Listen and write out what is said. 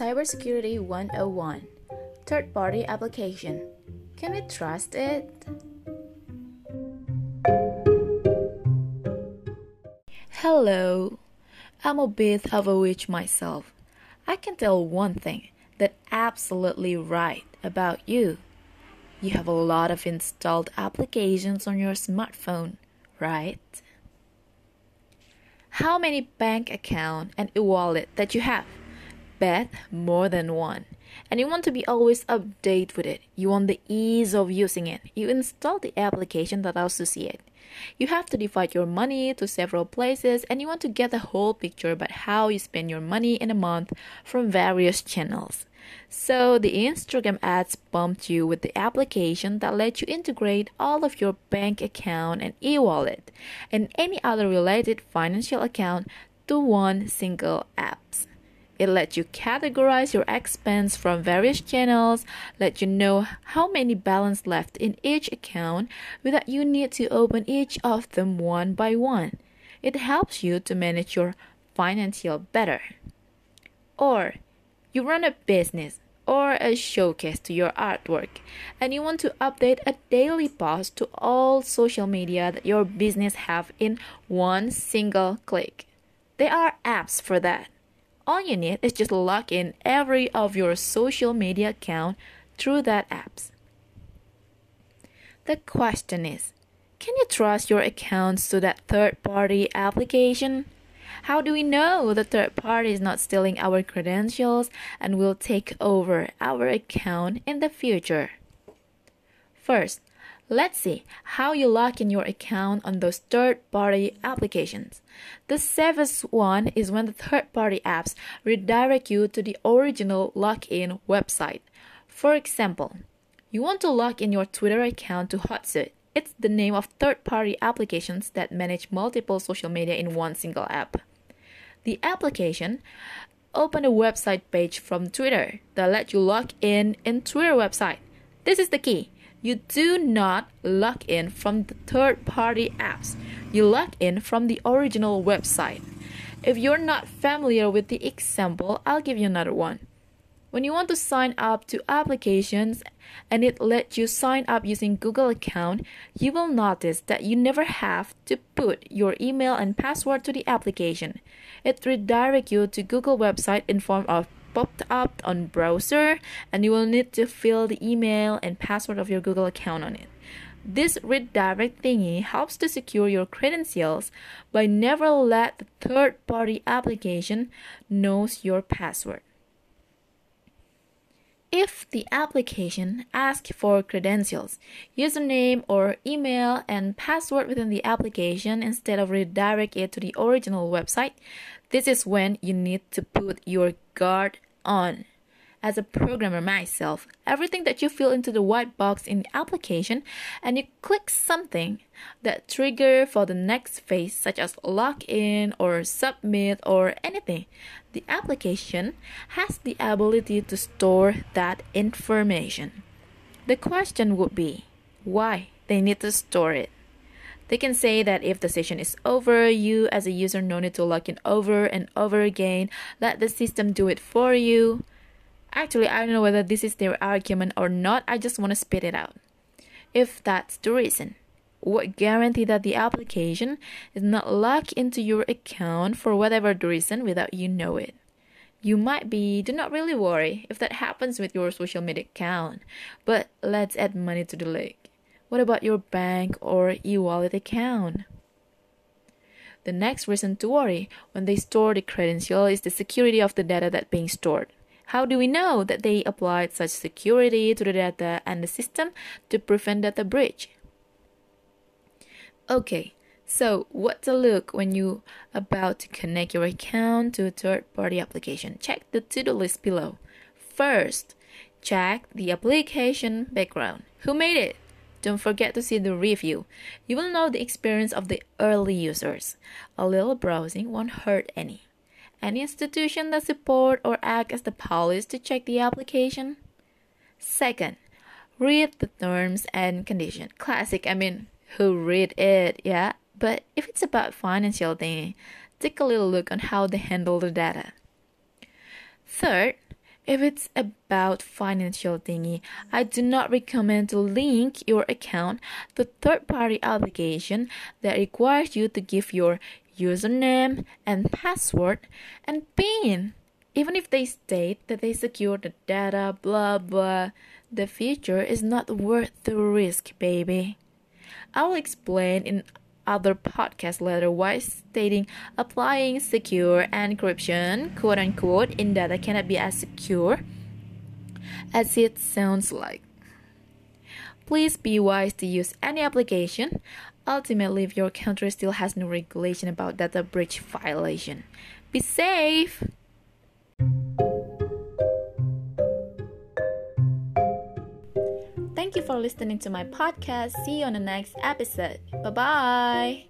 Cybersecurity 101 Third party application. Can we trust it? Hello, I'm a bit of a witch myself. I can tell one thing that absolutely right about you. You have a lot of installed applications on your smartphone, right? How many bank account and e-wallet that you have? Bet more than one. And you want to be always update with it. You want the ease of using it. You install the application that associate. You have to divide your money to several places and you want to get the whole picture about how you spend your money in a month from various channels. So the Instagram ads bumped you with the application that let you integrate all of your bank account and e-wallet and any other related financial account to one single apps. It lets you categorize your expense from various channels, let you know how many balance left in each account without you need to open each of them one by one. It helps you to manage your financial better. Or you run a business or a showcase to your artwork and you want to update a daily post to all social media that your business have in one single click. There are apps for that. All you need is just log in every of your social media account through that apps. The question is, can you trust your accounts to that third party application? How do we know the third party is not stealing our credentials and will take over our account in the future? First, Let's see how you log in your account on those third party applications. The safest one is when the third party apps redirect you to the original login website. For example, you want to log in your Twitter account to Hootsuite. It's the name of third party applications that manage multiple social media in one single app. The application open a website page from Twitter that let you log in in Twitter website. This is the key you do not log in from the third party apps. You log in from the original website. If you're not familiar with the example, I'll give you another one. When you want to sign up to applications and it lets you sign up using Google account, you will notice that you never have to put your email and password to the application. It redirects you to Google website in form of popped up on browser and you will need to fill the email and password of your Google account on it. This redirect thingy helps to secure your credentials by never let the third party application knows your password. If the application asks for credentials, username or email and password within the application instead of redirect it to the original website, this is when you need to put your guard on. As a programmer myself, everything that you fill into the white box in the application and you click something that trigger for the next phase such as login or submit or anything, the application has the ability to store that information. The question would be why they need to store it. They can say that if the session is over, you as a user no need to log in over and over again. Let the system do it for you. Actually, I don't know whether this is their argument or not. I just want to spit it out. If that's the reason, what guarantee that the application is not locked into your account for whatever reason without you know it? You might be, do not really worry if that happens with your social media account, but let's add money to the lake. What about your bank or e wallet account? The next reason to worry when they store the credential is the security of the data that being stored. How do we know that they applied such security to the data and the system to prevent data breach? Okay, so what to look when you about to connect your account to a third-party application? Check the to-do list below. First, check the application background. Who made it? Don't forget to see the review. You will know the experience of the early users. A little browsing won't hurt any. Any institution that support or act as the police to check the application. Second, read the terms and condition. Classic, I mean, who read it, yeah? But if it's about financial thing, take a little look on how they handle the data. Third, If it's about financial thingy, I do not recommend to link your account to third-party application that requires you to give your username and password and PIN. Even if they state that they secure the data, blah blah, the future is not worth the risk, baby. I will explain in other podcast later why stating applying secure encryption, quote unquote, in data cannot be as secure as it sounds like. Please be wise to use any application. Ultimately, if your country still has no regulation about data breach violation, be safe. Thank you for listening to my podcast. See you on the next episode. Bye bye.